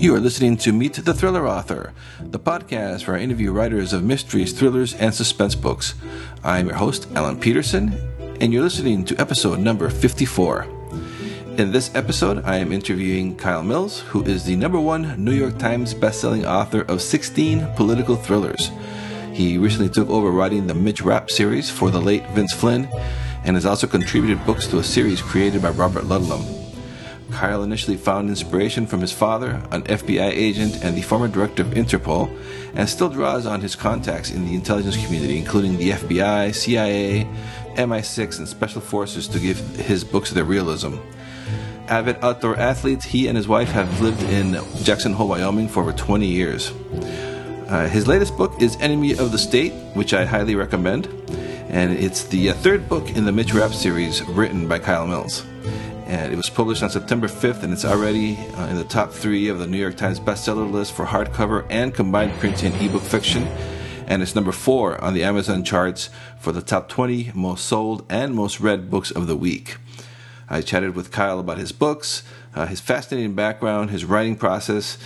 You are listening to Meet the Thriller Author, the podcast where I interview writers of mysteries, thrillers, and suspense books. I'm your host, Alan Peterson, and you're listening to episode number 54. In this episode, I am interviewing Kyle Mills, who is the number one New York Times bestselling author of 16 political thrillers. He recently took over writing the Mitch Rapp series for the late Vince Flynn and has also contributed books to a series created by Robert Ludlum. Kyle initially found inspiration from his father, an FBI agent and the former director of Interpol, and still draws on his contacts in the intelligence community, including the FBI, CIA, MI6, and Special Forces, to give his books their realism. Avid outdoor athlete, he and his wife have lived in Jackson Hole, Wyoming for over 20 years. Uh, his latest book is Enemy of the State, which I highly recommend, and it's the uh, third book in the Mitch Rapp series written by Kyle Mills and it was published on September 5th, and it's already uh, in the top three of the New York Times bestseller list for hardcover and combined print and ebook fiction. And it's number four on the Amazon charts for the top 20 most sold and most read books of the week. I chatted with Kyle about his books, uh, his fascinating background, his writing process,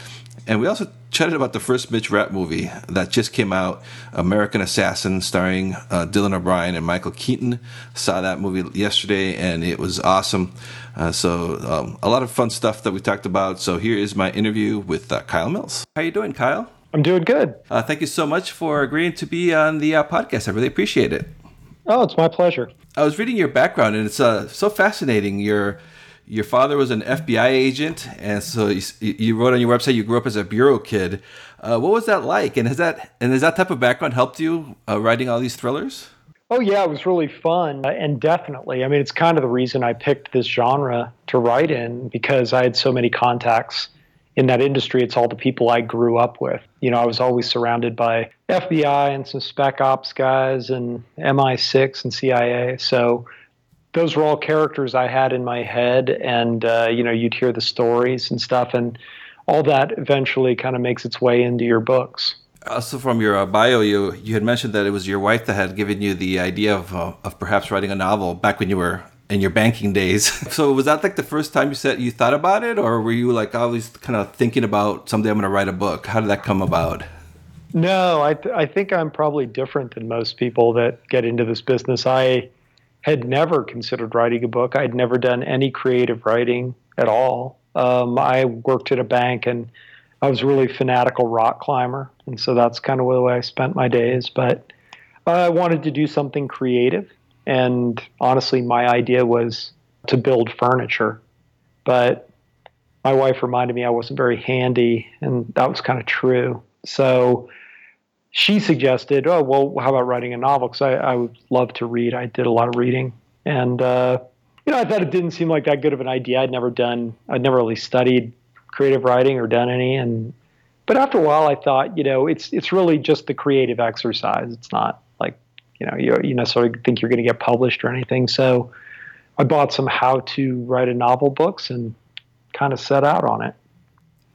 and we also chatted about the first Mitch Rapp movie that just came out, American Assassin, starring uh, Dylan O'Brien and Michael Keaton. Saw that movie yesterday, and it was awesome. Uh, so um, a lot of fun stuff that we talked about. So here is my interview with uh, Kyle Mills. How are you doing, Kyle? I'm doing good. Uh, thank you so much for agreeing to be on the uh, podcast. I really appreciate it. Oh, it's my pleasure. I was reading your background, and it's uh, so fascinating. You're your father was an FBI agent, and so you, you, wrote on your website you grew up as a bureau kid. Uh, what was that like? And has that and has that type of background helped you uh, writing all these thrillers? Oh yeah, it was really fun, uh, and definitely. I mean, it's kind of the reason I picked this genre to write in because I had so many contacts in that industry. It's all the people I grew up with. You know, I was always surrounded by FBI and some spec ops guys and MI6 and CIA. So those were all characters I had in my head, and uh, you know, you'd hear the stories and stuff, and all that eventually kind of makes its way into your books. Also, from your uh, bio, you you had mentioned that it was your wife that had given you the idea of uh, of perhaps writing a novel back when you were in your banking days. so, was that like the first time you said you thought about it, or were you like always kind of thinking about someday I'm going to write a book? How did that come about? No, I th- I think I'm probably different than most people that get into this business. I had never considered writing a book. I'd never done any creative writing at all. Um, I worked at a bank and I was really fanatical rock climber. And so that's kind of the way I spent my days. But I wanted to do something creative. And honestly, my idea was to build furniture. But my wife reminded me I wasn't very handy, and that was kind of true. So she suggested, "Oh, well, how about writing a novel?" Because I, I would love to read. I did a lot of reading, and uh, you know, I thought it didn't seem like that good of an idea. I'd never done, I'd never really studied creative writing or done any, and but after a while, I thought, you know, it's it's really just the creative exercise. It's not like you know you you necessarily think you're going to get published or anything. So I bought some how to write a novel books and kind of set out on it.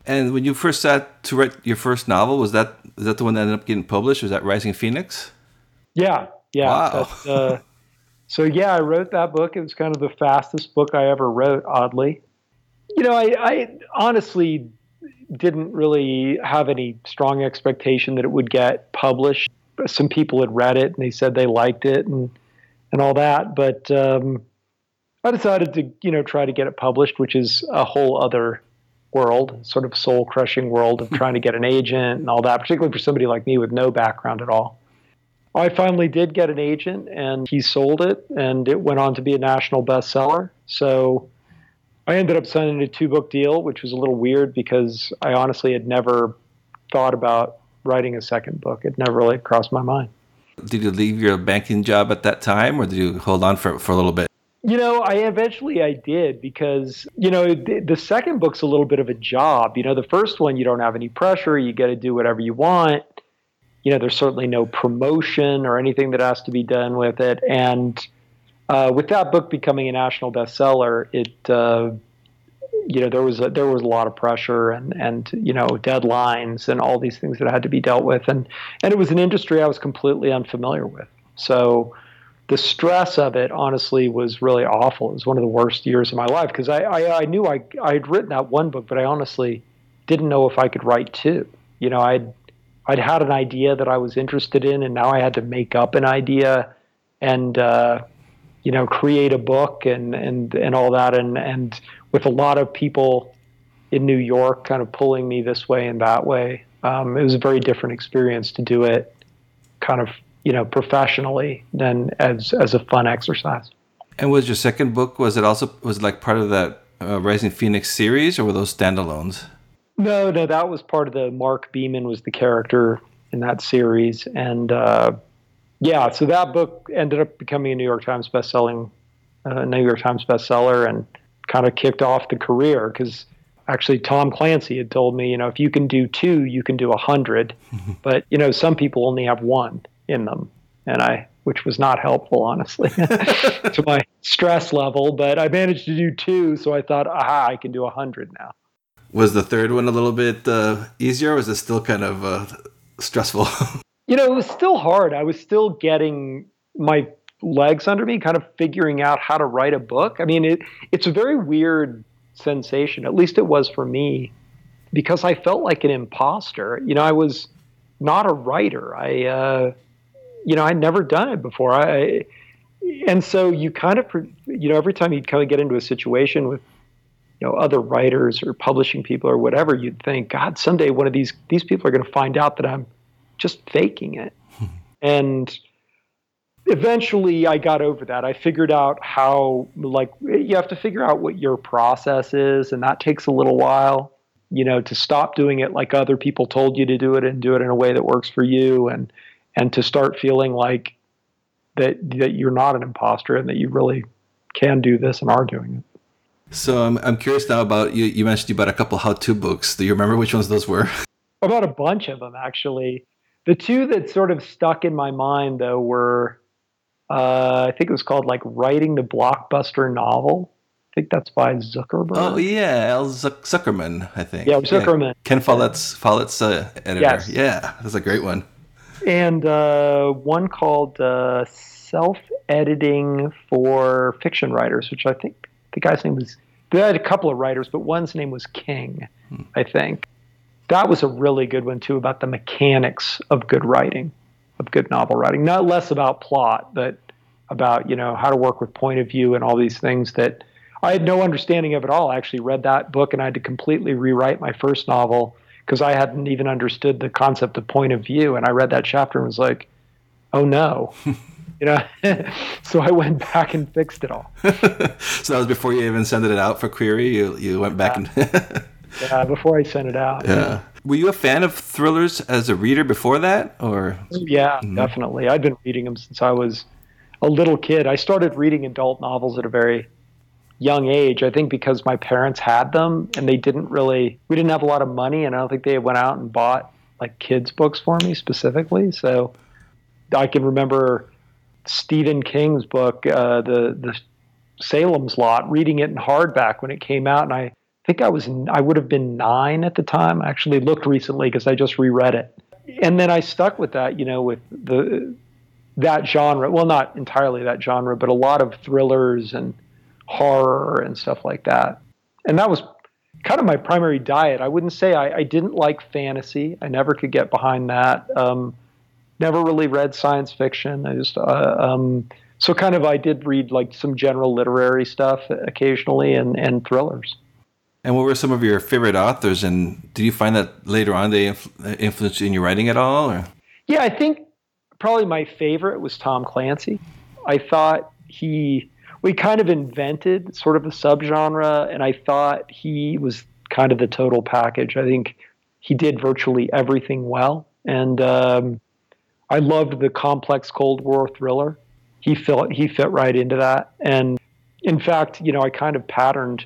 And when you first sat to write your first novel, was that is that the one that ended up getting published? Was that Rising Phoenix? Yeah, yeah. Wow. uh, so yeah, I wrote that book. It was kind of the fastest book I ever wrote. Oddly, you know, I, I honestly didn't really have any strong expectation that it would get published. Some people had read it and they said they liked it and and all that, but um, I decided to you know try to get it published, which is a whole other world, sort of soul crushing world of trying to get an agent and all that, particularly for somebody like me with no background at all. I finally did get an agent and he sold it and it went on to be a national bestseller. So I ended up signing a two book deal, which was a little weird because I honestly had never thought about writing a second book. It never really crossed my mind. Did you leave your banking job at that time or did you hold on for, for a little bit? You know, I eventually I did because you know the, the, second book's a little bit of a job. You know, the first one you don't have any pressure; you get to do whatever you want. You know, there's certainly no promotion or anything that has to be done with it. And uh, with that book becoming a national bestseller, it uh, you know there was a, there was a lot of pressure and and you know deadlines and all these things that had to be dealt with, and and it was an industry I was completely unfamiliar with. So the stress of it honestly was really awful. It was one of the worst years of my life because I, I, I, knew I, I had written that one book, but I honestly didn't know if I could write two. You know, I'd I'd had an idea that I was interested in, and now I had to make up an idea and uh, you know create a book and and and all that, and and with a lot of people in New York kind of pulling me this way and that way. Um, it was a very different experience to do it kind of you know professionally than as as a fun exercise. And was your second book was it also was it like part of that uh, Rising Phoenix series or were those standalones? No, no, that was part of the Mark Beamon was the character in that series, and uh, yeah, so that book ended up becoming a New York Times bestselling, uh, New York Times bestseller, and kind of kicked off the career because actually Tom Clancy had told me, you know, if you can do two, you can do a 100 but you know, some people only have one in them, and I, which was not helpful, honestly, to my stress level. But I managed to do two, so I thought, aha, I can do a hundred now. Was the third one a little bit uh, easier? was it still kind of uh, stressful? you know, it was still hard. I was still getting my legs under me, kind of figuring out how to write a book. I mean, it, it's a very weird sensation. At least it was for me, because I felt like an imposter. You know, I was not a writer. I, uh, you know, I'd never done it before. I, and so you kind of, you know, every time you'd kind of get into a situation with, you know, other writers or publishing people or whatever, you'd think, God, someday one of these these people are going to find out that I'm just faking it. and eventually I got over that. I figured out how like you have to figure out what your process is and that takes a little while, you know, to stop doing it like other people told you to do it and do it in a way that works for you and and to start feeling like that that you're not an imposter and that you really can do this and are doing it. So I'm I'm curious now about you. You mentioned you bought a couple how-to books. Do you remember which ones those were? About a bunch of them actually. The two that sort of stuck in my mind though were, uh, I think it was called like writing the blockbuster novel. I think that's by Zuckerberg. Oh yeah, Al Zuckerman, I think. Yeah, Zuckerman. Yeah. Ken Follett's Follett's uh, editor. Yes. Yeah, that's a great one. And uh, one called uh, Self Editing for Fiction Writers, which I think the guy's name was, they had a couple of writers, but one's name was King, hmm. I think. That was a really good one, too, about the mechanics of good writing, of good novel writing. Not less about plot, but about, you know, how to work with point of view and all these things that I had no understanding of at all. I actually read that book and I had to completely rewrite my first novel because I hadn't even understood the concept of point of view. And I read that chapter and was like, oh no. you know so i went back and fixed it all so that was before you even sent it out for query you you went back yeah. and yeah before i sent it out yeah. yeah. were you a fan of thrillers as a reader before that or yeah mm-hmm. definitely i'd been reading them since i was a little kid i started reading adult novels at a very young age. I think because my parents had them and they didn't really, we didn't have a lot of money, and I don't think they went out and bought like kids' books for me specifically. So I can remember Stephen King's book, uh, the the Salem's Lot, reading it in hardback when it came out, and I think I was I would have been nine at the time. I actually looked recently because I just reread it, and then I stuck with that. You know, with the that genre. Well, not entirely that genre, but a lot of thrillers and horror and stuff like that. And that was kind of my primary diet. I wouldn't say I, I didn't like fantasy. I never could get behind that. Um, never really read science fiction. I just uh, um, so kind of I did read like some general literary stuff occasionally and and thrillers. And what were some of your favorite authors? And did you find that later on they influ- influenced you in your writing at all? Or? Yeah, I think probably my favorite was Tom Clancy. I thought he we kind of invented sort of a subgenre, and I thought he was kind of the total package. I think he did virtually everything well, and um, I loved the complex Cold War thriller. He fit he fit right into that, and in fact, you know, I kind of patterned.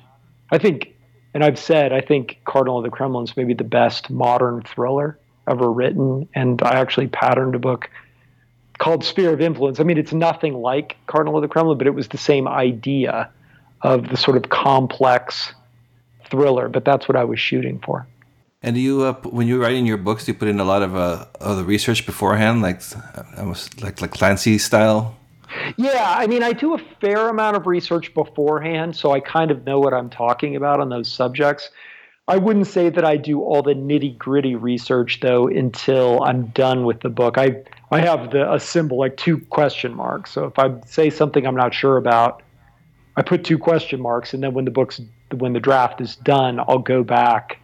I think, and I've said, I think Cardinal of the Kremlin is maybe the best modern thriller ever written, and I actually patterned a book called Sphere of Influence. I mean, it's nothing like Cardinal of the Kremlin, but it was the same idea of the sort of complex thriller. But that's what I was shooting for. And do you, uh, when you're writing your books, do you put in a lot of uh, other research beforehand, like almost like like Clancy style? Yeah, I mean, I do a fair amount of research beforehand, so I kind of know what I'm talking about on those subjects. I wouldn't say that I do all the nitty gritty research though until I'm done with the book. I I have the a symbol like two question marks. So if I say something I'm not sure about, I put two question marks, and then when the book's when the draft is done, I'll go back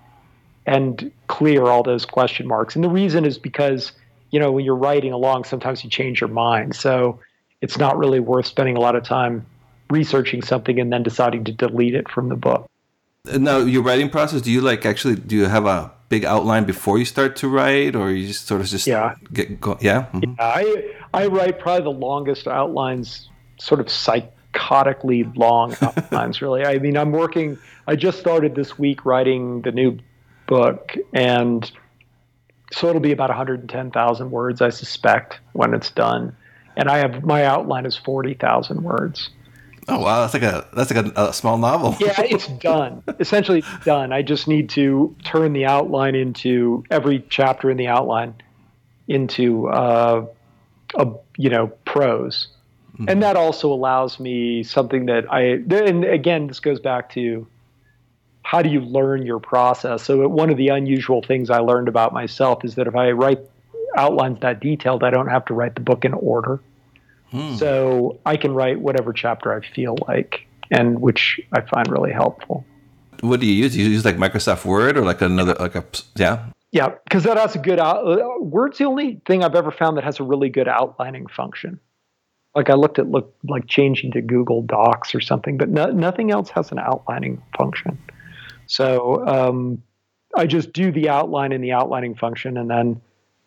and clear all those question marks. And the reason is because you know when you're writing along, sometimes you change your mind. So it's not really worth spending a lot of time researching something and then deciding to delete it from the book. Now, your writing process, do you like actually do you have a big outline before you start to write or you just sort of just yeah get go, yeah? Mm-hmm. yeah I I write probably the longest outlines sort of psychotically long outlines really. I mean, I'm working I just started this week writing the new book and so it'll be about 110,000 words I suspect when it's done. And I have my outline is 40,000 words. Oh wow, that's like a that's like a, a small novel. yeah, it's done. Essentially, it's done. I just need to turn the outline into every chapter in the outline into uh, a you know prose, mm-hmm. and that also allows me something that I. And again, this goes back to how do you learn your process. So one of the unusual things I learned about myself is that if I write outlines that detailed, I don't have to write the book in order. Hmm. So I can write whatever chapter I feel like, and which I find really helpful. What do you use? Do you use like Microsoft Word or like another like a yeah? Yeah, because that has a good out. Uh, Word's the only thing I've ever found that has a really good outlining function. Like I looked at look like changing to Google Docs or something, but no, nothing else has an outlining function. So um, I just do the outline in the outlining function, and then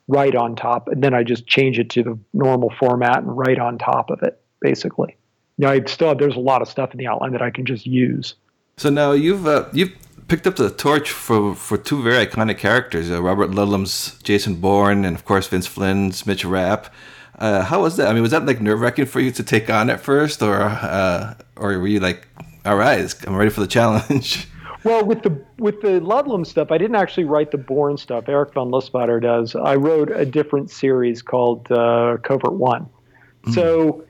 write on top, and then I just change it to the normal format and write on top of it, basically. Now, I still have, there's a lot of stuff in the outline that I can just use. So now you've uh, you've picked up the torch for for two very iconic characters, uh, Robert Ludlum's Jason Bourne, and of course Vince Flynn's Mitch Rapp. Uh, how was that? I mean, was that like nerve wracking for you to take on at first, or uh, or were you like, all right, I'm ready for the challenge? Well, with the with the Ludlum stuff, I didn't actually write the Bourne stuff. Eric Van Lustbader does. I wrote a different series called uh, Covert One. Mm. So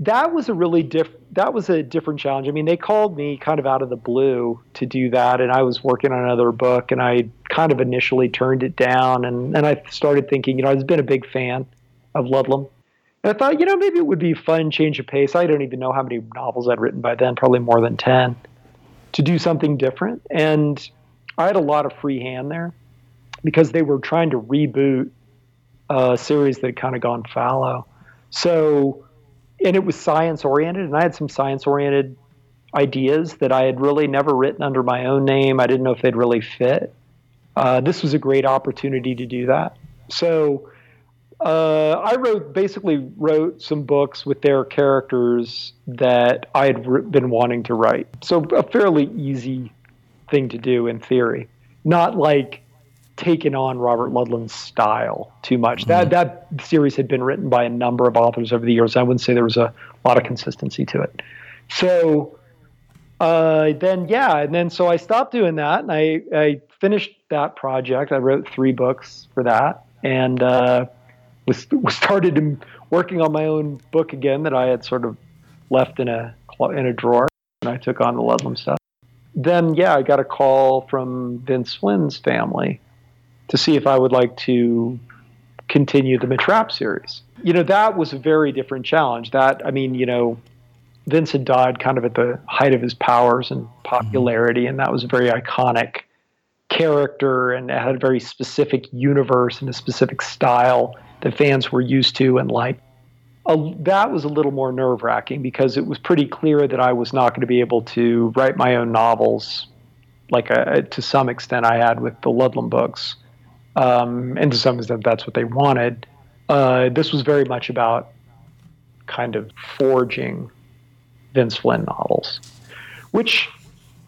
that was a really diff. That was a different challenge. I mean, they called me kind of out of the blue to do that, and I was working on another book, and I kind of initially turned it down, and and I started thinking, you know, I've been a big fan of Ludlum. And I thought, you know, maybe it would be fun change of pace. I don't even know how many novels I'd written by then, probably more than 10 to do something different. And I had a lot of free hand there because they were trying to reboot a series that had kind of gone fallow. So, and it was science oriented, and I had some science oriented ideas that I had really never written under my own name. I didn't know if they'd really fit. Uh, this was a great opportunity to do that. So, uh, I wrote basically wrote some books with their characters that I had re- been wanting to write. So a fairly easy thing to do in theory, not like taken on Robert Ludlum's style too much. Mm-hmm. That that series had been written by a number of authors over the years. I wouldn't say there was a lot of consistency to it. So uh, then yeah, and then so I stopped doing that, and I I finished that project. I wrote three books for that, and. Uh, was, was started working on my own book again that I had sort of left in a in a drawer, and I took on the Ludlum stuff. Then, yeah, I got a call from Vince Flynn's family to see if I would like to continue the Mitch Rapp series. You know, that was a very different challenge. That, I mean, you know, Vince had died kind of at the height of his powers and mm-hmm. popularity, and that was a very iconic character and had a very specific universe and a specific style that fans were used to and liked. That was a little more nerve wracking because it was pretty clear that I was not going to be able to write my own novels, like a, uh, to some extent I had with the Ludlum books, um, and to some extent that's what they wanted. Uh, this was very much about kind of forging Vince Flynn novels, which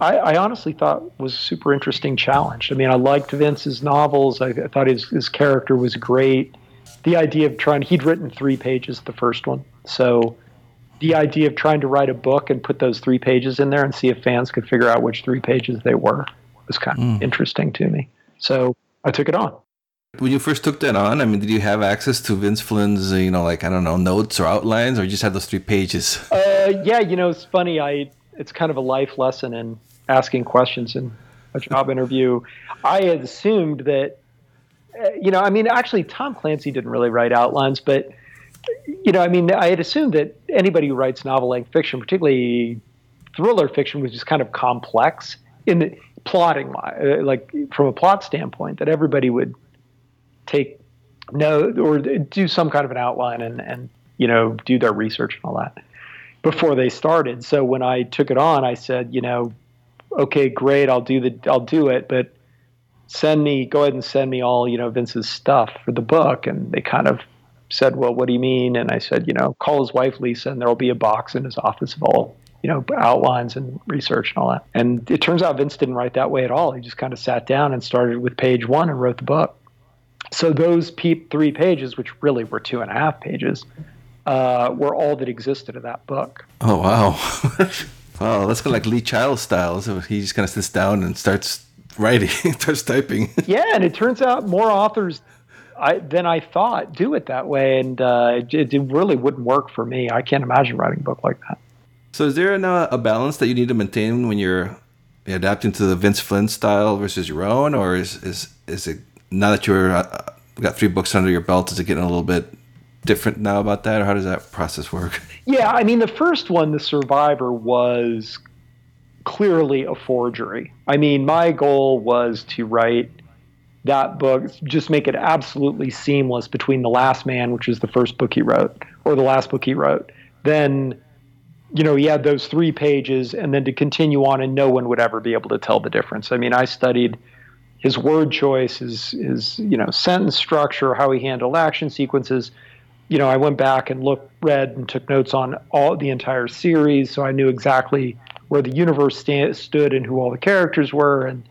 I, I, honestly thought was a super interesting challenge. I mean, I liked Vince's novels. I, I thought his, his character was great the idea of trying he'd written three pages the first one. So the idea of trying to write a book and put those three pages in there and see if fans could figure out which three pages they were was kind of mm. interesting to me. So i took it on. When you first took that on i mean did you have access to vince flynn's you know like i don't know notes or outlines or you just had those three pages? Uh, yeah you know it's funny i it's kind of a life lesson in asking questions in a job interview, I had assumed that, uh, you know, I mean, actually, Tom Clancy didn't really write outlines, but, you know, I mean, I had assumed that anybody who writes novel length fiction, particularly thriller fiction, was just kind of complex in the plotting, uh, like from a plot standpoint, that everybody would take note or do some kind of an outline and, and, you know, do their research and all that before they started. So when I took it on, I said, you know, okay, great, I'll do the, I'll do it, but send me, go ahead and send me all, you know, Vince's stuff for the book. And they kind of said, well, what do you mean? And I said, you know, call his wife Lisa, and there'll be a box in his office of all, you know, outlines and research and all that. And it turns out Vince didn't write that way at all. He just kind of sat down and started with page one and wrote the book. So those pe- three pages, which really were two and a half pages, uh, were all that existed of that book. Oh wow, wow, that's kind of like Lee Child style. So he just kind of sits down and starts writing, starts typing. yeah, and it turns out more authors I, than I thought do it that way, and uh, it, it, really wouldn't work for me. I can't imagine writing a book like that. So, is there a, a balance that you need to maintain when you're adapting to the Vince Flynn style versus your own, or is is is it now that you're uh, got three books under your belt, is it getting a little bit different now about that, or how does that process work? Yeah, I mean, the first one, The Survivor, was clearly a forgery. I mean, my goal was to write that book, just make it absolutely seamless between The Last Man, which was the first book he wrote, or the last book he wrote. Then, you know, he had those three pages, and then to continue on, and no one would ever be able to tell the difference. I mean, I studied his word choice, his, his you know, sentence structure, how he handled action sequences you know, I went back and looked, read, and took notes on all the entire series, so I knew exactly where the universe sta- stood and who all the characters were, and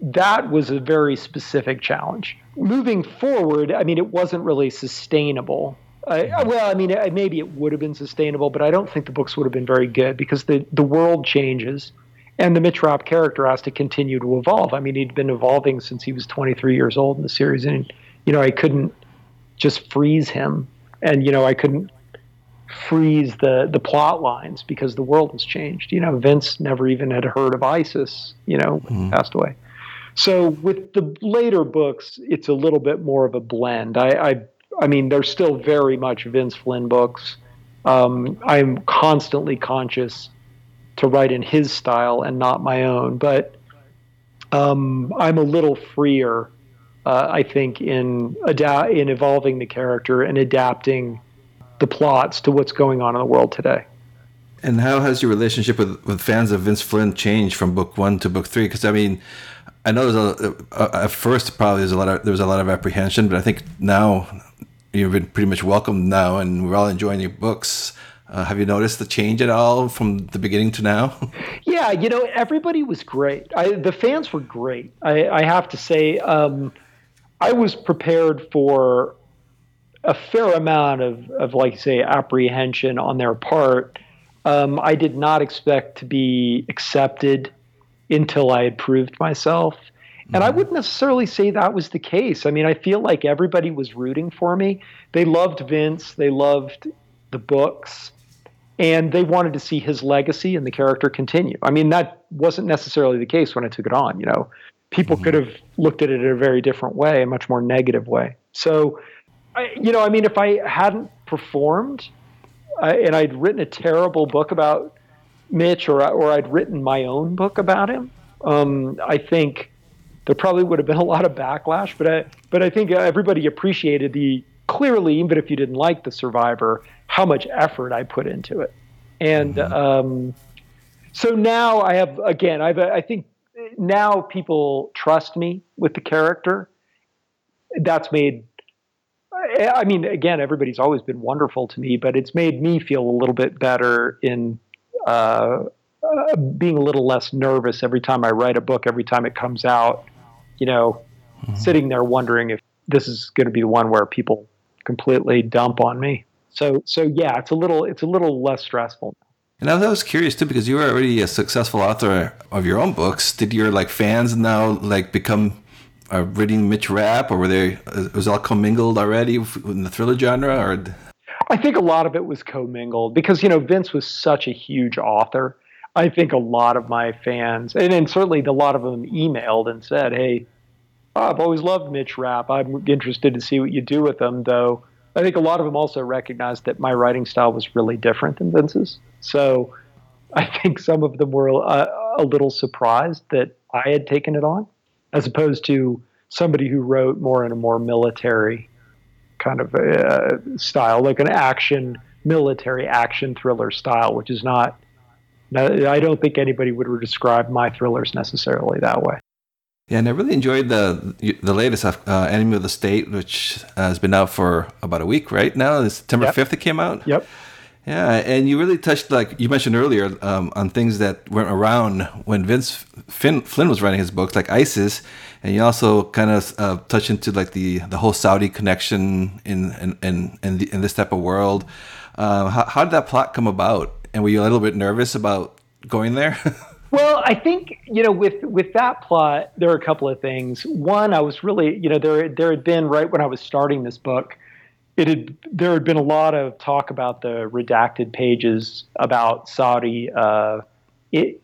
that was a very specific challenge. Moving forward, I mean, it wasn't really sustainable. I, well, I mean, maybe it would have been sustainable, but I don't think the books would have been very good because the the world changes, and the Mitch Rapp character has to continue to evolve. I mean, he'd been evolving since he was 23 years old in the series, and you know, I couldn't just freeze him and you know I couldn't freeze the the plot lines because the world has changed. You know, Vince never even had heard of ISIS. You know, mm-hmm. passed away. So with the later books, it's a little bit more of a blend. I I, I mean, they're still very much Vince Flynn books. Um, I'm constantly conscious to write in his style and not my own, but um, I'm a little freer uh, I think, in ada- in evolving the character and adapting the plots to what's going on in the world today. And how has your relationship with, with fans of Vince Flynn changed from book one to book three? Because I mean, I know there's a, at first probably there's a lot of there was a lot of apprehension, but I think now you've been pretty much welcomed now, and we're all enjoying your books. Uh, have you noticed the change at all from the beginning to now? Yeah, you know, everybody was great. I, the fans were great. I, I have to say. Um, I was prepared for a fair amount of, of like say apprehension on their part. Um, I did not expect to be accepted until I had proved myself. And mm-hmm. I wouldn't necessarily say that was the case. I mean, I feel like everybody was rooting for me. They loved Vince, they loved the books, and they wanted to see his legacy and the character continue. I mean, that wasn't necessarily the case when I took it on. You know, people mm-hmm. could have looked at it in a very different way, a much more negative way. So, I, you know, I mean, if I hadn't performed I, and I'd written a terrible book about Mitch or, or I'd written my own book about him, um, I think there probably would have been a lot of backlash. But I, but I think everybody appreciated the clearly, even if you didn't like the Survivor, how much effort I put into it. And mm-hmm. um, so now I have again, I've I think now people trust me with the character. That's made I mean, again, everybody's always been wonderful to me, but it's made me feel a little bit better in uh, uh, being a little less nervous every time I write a book, every time it comes out. You know, mm-hmm. sitting there wondering if this is going to be the one where people completely dump on me. So, so yeah, it's a little, it's a little less stressful. And I was curious too because you were already a successful author of your own books. Did your like fans now like become uh, reading Mitch Rapp, or were they uh, was all commingled already in the thriller genre? Or I think a lot of it was commingled because you know Vince was such a huge author. I think a lot of my fans, and, and certainly a lot of them emailed and said, "Hey, I've always loved Mitch Rapp. I'm interested to see what you do with them." Though I think a lot of them also recognized that my writing style was really different than Vince's. So I think some of them were uh, a little surprised that I had taken it on, as opposed to somebody who wrote more in a more military kind of uh, style, like an action military action thriller style, which is not. I don't think anybody would describe my thrillers necessarily that way. Yeah, and I really enjoyed the the latest uh, Enemy of the State, which has been out for about a week right now. It's September fifth. It came out. Yep. Yeah, and you really touched, like you mentioned earlier, um, on things that weren't around when Vince Finn, Flynn was writing his books, like ISIS, and you also kind of uh, touch into like the the whole Saudi connection in in in, in, the, in this type of world. Uh, how, how did that plot come about? And were you a little bit nervous about going there? well, I think you know with with that plot, there are a couple of things. One, I was really you know there there had been right when I was starting this book it had there had been a lot of talk about the redacted pages about Saudi uh,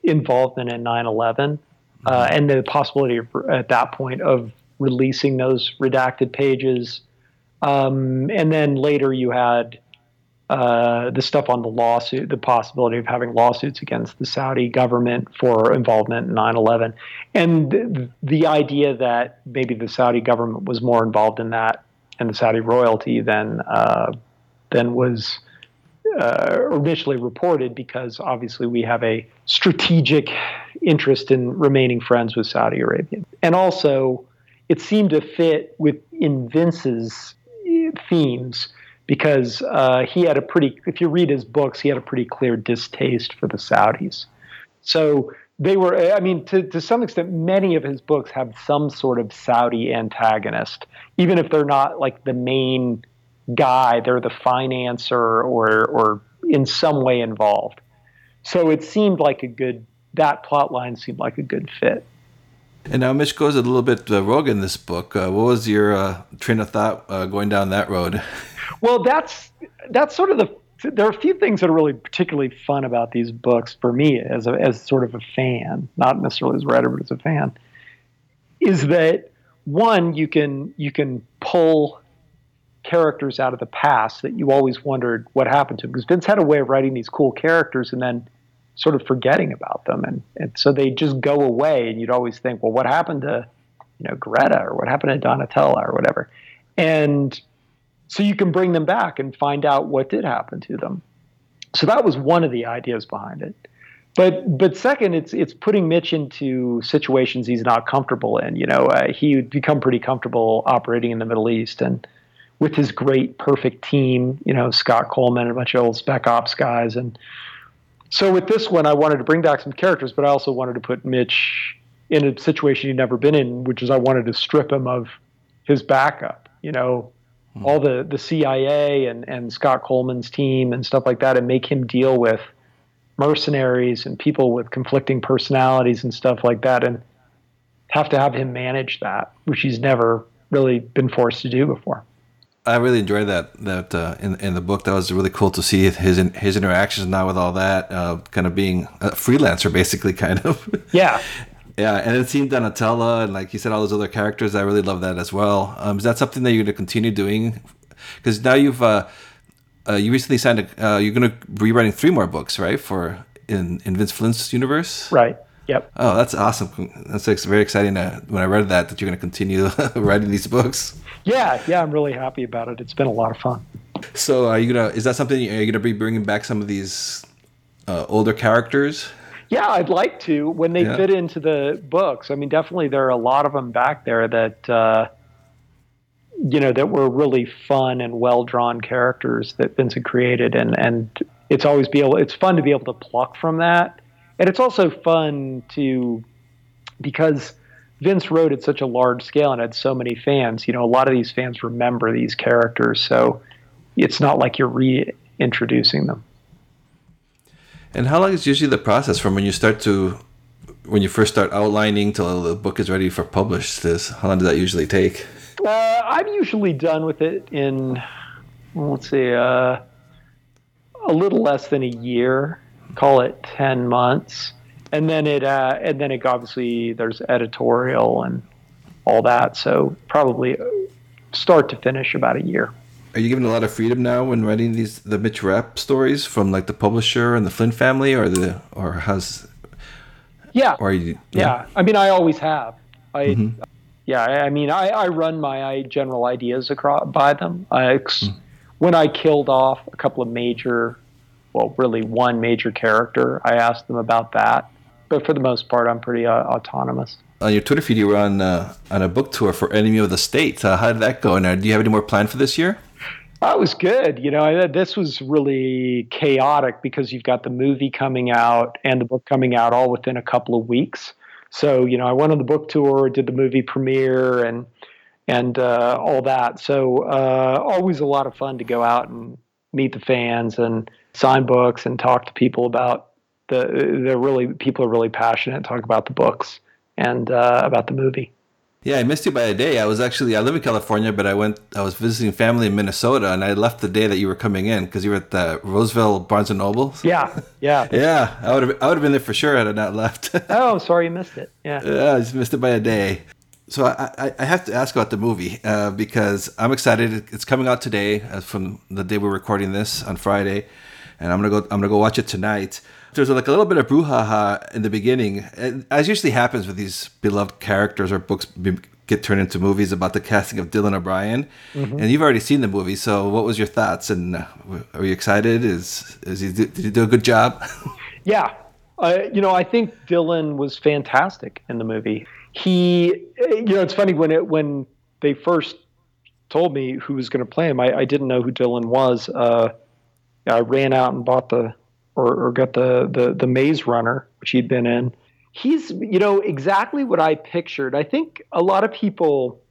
involvement in 9/11, uh, mm-hmm. and the possibility of, at that point of releasing those redacted pages. Um, and then later you had uh, the stuff on the lawsuit, the possibility of having lawsuits against the Saudi government for involvement in 9 11, and the, the idea that maybe the Saudi government was more involved in that and the Saudi royalty than uh, than was uh, initially reported, because obviously we have a strategic interest in remaining friends with Saudi Arabia, and also it seemed to fit within Vince's themes because uh, he had a pretty if you read his books he had a pretty clear distaste for the saudis. So they were i mean to, to some extent many of his books have some sort of saudi antagonist even if they're not like the main guy they're the financer or or in some way involved. So it seemed like a good that plot line seemed like a good fit. And now mitch goes a little bit uh, rogue in this book. Uh, what was your uh, train of thought uh, going down that road? Well that's that's sort of the there are a few things that are really particularly fun about these books for me as a, as sort of a fan, not necessarily as a writer, but as a fan, is that one you can you can pull characters out of the past that you always wondered what happened to them because Vince had a way of writing these cool characters and then sort of forgetting about them. And, and so they just go away and you'd always think well what happened to you know Greta or what happened to Donatella or whatever? And so you can bring them back and find out what did happen to them. So that was one of the ideas behind it. But but second, it's it's putting Mitch into situations he's not comfortable in. You know, uh, he would become pretty comfortable operating in the Middle East and with his great perfect team. You know, Scott Coleman and a bunch of old spec ops guys. And so with this one, I wanted to bring back some characters, but I also wanted to put Mitch in a situation he'd never been in, which is I wanted to strip him of his backup. You know, mm-hmm. all the the CIA and and Scott Coleman's team and stuff like that, and make him deal with mercenaries and people with conflicting personalities and stuff like that, and have to have him manage that, which he's never really been forced to do before. I really enjoyed that that uh, in in the book. That was really cool to see his his interactions now with all that, uh, kind of being a freelancer, basically, kind of. Yeah, yeah, and it seemed Donatella and like you said, all those other characters. I really love that as well. Um, is that something that you're going to continue doing? Because now you've uh, uh, you recently signed a uh, you're going to be writing three more books, right? For in in Vince Flynn's universe, right? Yep. Oh, that's awesome. That's like very exciting. To, when I read that, that you're going to continue writing these books. Yeah, yeah, I'm really happy about it. It's been a lot of fun. So, are you gonna? Is that something? Are you gonna be bringing back some of these uh, older characters? Yeah, I'd like to when they yeah. fit into the books. I mean, definitely there are a lot of them back there that uh, you know that were really fun and well drawn characters that Vincent created, and and it's always be able. It's fun to be able to pluck from that, and it's also fun to because Vince wrote at such a large scale and had so many fans. You know, a lot of these fans remember these characters, so it's not like you're reintroducing them. And how long is usually the process from when you start to when you first start outlining till the book is ready for publish? This how long does that usually take? Uh, I'm usually done with it in let's see, uh, a little less than a year. call it ten months, and then it uh, and then it obviously there's editorial and all that. So probably start to finish about a year. Are you given a lot of freedom now when writing these the Mitch Rapp stories from like the publisher and the Flynn family, or the or has? Yeah. Or you, yeah. yeah. I mean, I always have. I. Mm-hmm. Yeah, I mean, I, I run my general ideas across by them. I, mm. When I killed off a couple of major, well, really one major character, I asked them about that. But for the most part, I'm pretty uh, autonomous on your Twitter feed, you were on uh, on a book tour for Enemy of the State. Uh, how did that go? Now, do you have any more planned for this year? That was good. You know, this was really chaotic because you've got the movie coming out and the book coming out all within a couple of weeks. So, you know, I went on the book tour, did the movie premiere, and and uh, all that. So, uh, always a lot of fun to go out and meet the fans and sign books and talk to people about the. They're really people are really passionate. Talk about the books and uh, about the movie. Yeah, I missed you by a day. I was actually I live in California, but I went. I was visiting family in Minnesota, and I left the day that you were coming in because you were at the Roseville Barnes and Noble. Yeah, yeah, yeah. I would have I would have been there for sure had I not left. oh, sorry, you missed it. Yeah, yeah, I just missed it by a day. So I, I have to ask about the movie uh, because I'm excited. It's coming out today, uh, from the day we're recording this on Friday, and I'm gonna go. I'm gonna go watch it tonight there's like a little bit of brouhaha in the beginning, as usually happens with these beloved characters or books get turned into movies about the casting of Dylan O'Brien. Mm-hmm. And you've already seen the movie, so what was your thoughts? And uh, are you excited? Is is he did he do a good job? yeah, uh, you know, I think Dylan was fantastic in the movie. He, you know, it's funny when it when they first told me who was going to play him, I, I, didn't know who Dylan was. Uh, I ran out and bought the or, or got the, the the Maze Runner, which he'd been in. He's you know exactly what I pictured. I think a lot of people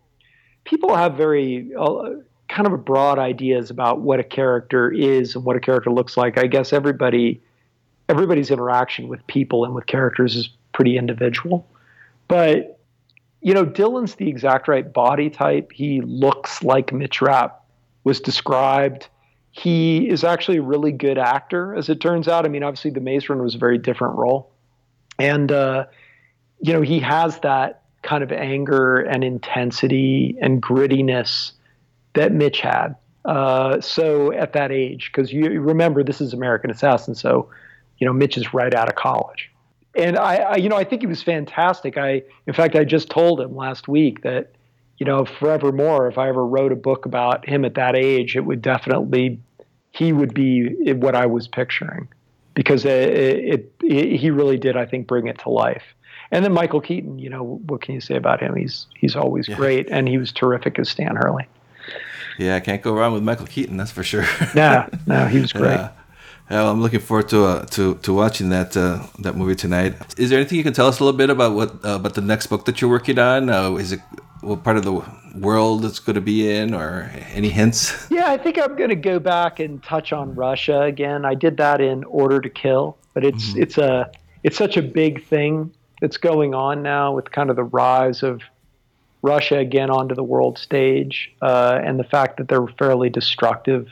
people have very uh, kind of broad ideas about what a character is and what a character looks like. I guess everybody everybody's interaction with people and with characters is pretty individual. But you know, Dylan's the exact right body type. He looks like Mitch Rapp was described he is actually a really good actor, as it turns out. I mean, obviously, The Maze Runner was a very different role. And, uh, you know, he has that kind of anger and intensity and grittiness that Mitch had. Uh, so at that age, because you remember this is American Assassin, so you know Mitch is right out of college, and I, I, you know, I think he was fantastic. I, in fact, I just told him last week that, you know, forevermore, if I ever wrote a book about him at that age, it would definitely he would be what I was picturing because it, it, it, he really did, I think, bring it to life. And then Michael Keaton, you know, what can you say about him? He's he's always yeah. great, and he was terrific as Stan Hurley. Yeah, I can't go wrong with Michael Keaton, that's for sure. no, no, he was great. Yeah. Well, I'm looking forward to uh, to to watching that uh, that movie tonight. Is there anything you can tell us a little bit about what uh, about the next book that you're working on? Uh, is it what part of the world it's going to be in, or any hints? Yeah, I think I'm going to go back and touch on Russia again. I did that in Order to Kill, but it's mm-hmm. it's a it's such a big thing that's going on now with kind of the rise of Russia again onto the world stage, uh, and the fact that they're a fairly destructive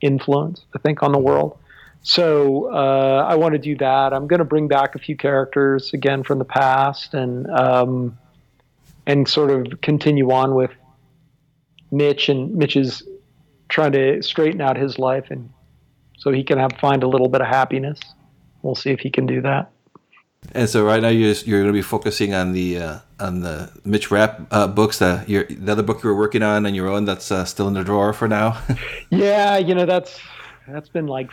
influence, I think, on the world. So uh, I want to do that. I'm going to bring back a few characters again from the past, and um, and sort of continue on with Mitch and Mitch is trying to straighten out his life and so he can have find a little bit of happiness. We'll see if he can do that. And so right now you're you're going to be focusing on the uh, on the Mitch Rapp uh, books that the other book you were working on on your own that's uh, still in the drawer for now. yeah, you know that's that's been like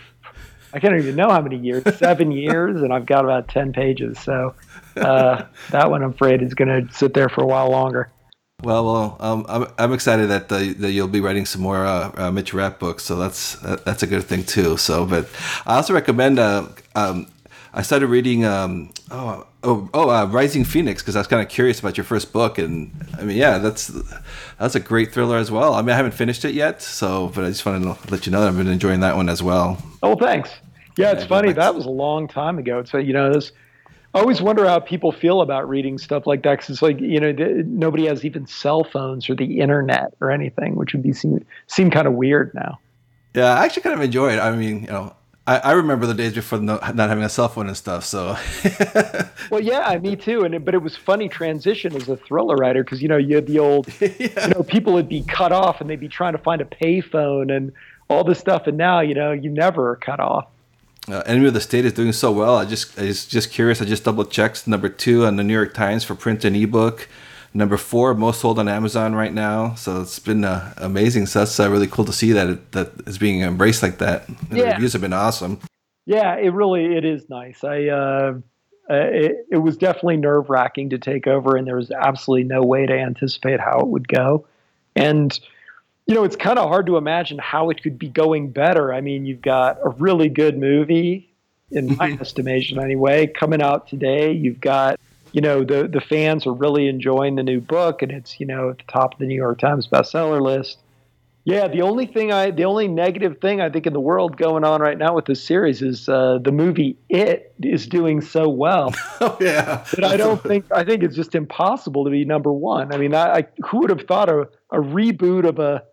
I can't even know how many years, seven years, and I've got about ten pages. So uh, that one, I'm afraid, is going to sit there for a while longer. Well, well, um, I'm, I'm excited that the, that you'll be writing some more uh, uh, Mitch Rapp books, so that's that's a good thing too. So, but I also recommend. Uh, um, I started reading. Um, oh, oh, oh uh, Rising Phoenix because I was kind of curious about your first book, and I mean, yeah, that's that's a great thriller as well. I mean, I haven't finished it yet, so but I just wanted to let you know that I've been enjoying that one as well. Oh, thanks. Yeah, it's funny. That was a long time ago. So you know, this I always wonder how people feel about reading stuff like that because it's like you know nobody has even cell phones or the internet or anything, which would be seem seem kind of weird now. Yeah, I actually kind of enjoy it. I mean, you know, I, I remember the days before no, not having a cell phone and stuff. So, well, yeah, me too. And but it was funny transition as a thriller writer because you know you had the old, yeah. you know, people would be cut off and they'd be trying to find a payphone and all this stuff, and now you know you never are cut off. Uh, Enemy of the State is doing so well. I just I was just curious. I just double checked number two on the New York Times for print and ebook. Number four, most sold on Amazon right now. So it's been uh, amazing. So that's uh, really cool to see that it, that is being embraced like that. The yeah. reviews have been awesome. Yeah, it really it is nice. I uh, uh it, it was definitely nerve wracking to take over, and there was absolutely no way to anticipate how it would go. And you know, it's kind of hard to imagine how it could be going better. I mean, you've got a really good movie, in my estimation anyway, coming out today. You've got you know the the fans are really enjoying the new book, and it's you know at the top of the New York Times bestseller list. Yeah, the only thing I, the only negative thing I think in the world going on right now with this series is uh, the movie It is doing so well. oh yeah, but I don't think I think it's just impossible to be number one. I mean, I, I who would have thought a, a reboot of a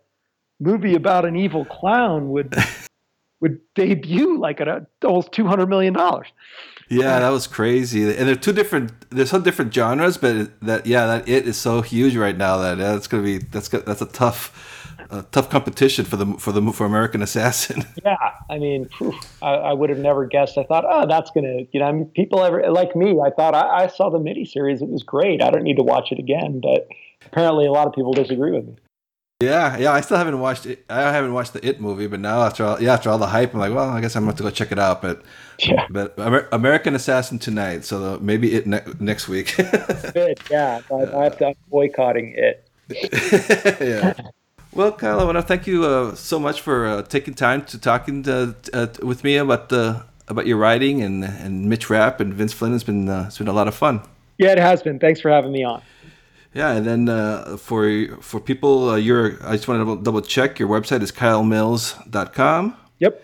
movie about an evil clown would would debut like at a, almost two hundred million dollars. Yeah, that was crazy. And they're two different. There's some different genres, but that yeah, that it is so huge right now that that's gonna be that's that's a tough. A tough competition for the for the for American Assassin. Yeah, I mean, whew, I, I, would have never guessed. I thought, oh, that's gonna, you know, I mean, people ever like me. I thought I, I saw the mini series. it was great. I don't need to watch it again, but apparently, a lot of people disagree with me. Yeah, yeah. I still haven't watched it. I haven't watched the It movie, but now after all, yeah, after all the hype, I'm like, well, I guess I'm going to go check it out. But yeah, but Amer- American Assassin tonight, so maybe it ne- next week. Good, yeah. I, I have to I'm boycotting it. yeah. Well, Kyle, I want to thank you uh, so much for uh, taking time to talking to, uh, with me about the about your writing and and Mitch Rapp and Vince Flynn. It's been uh, it's been a lot of fun. Yeah, it has been. Thanks for having me on. Yeah, and then uh, for for people, uh, your I just want to double, double check. Your website is kylemills.com. Yep.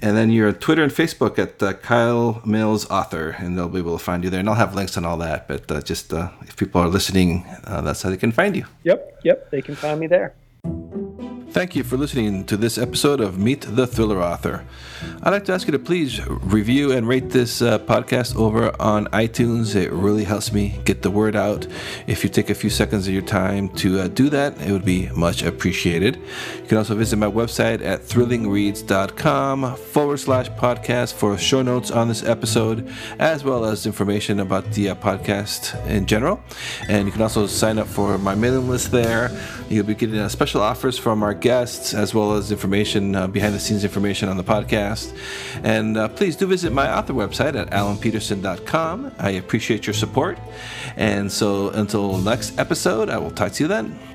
And then your Twitter and Facebook at uh, Kyle Mills Author, and they'll be able to find you there. And I'll have links and all that. But uh, just uh, if people are listening, uh, that's how they can find you. Yep, yep, they can find me there. Thank you for listening to this episode of Meet the Thriller Author. I'd like to ask you to please review and rate this uh, podcast over on iTunes. It really helps me get the word out. If you take a few seconds of your time to uh, do that, it would be much appreciated. You can also visit my website at thrillingreads.com forward slash podcast for show notes on this episode, as well as information about the uh, podcast in general. And you can also sign up for my mailing list there. You'll be getting uh, special offers from our guests, as well as information, uh, behind the scenes information on the podcast. And uh, please do visit my author website at alanpetersen.com. I appreciate your support. And so until next episode, I will talk to you then.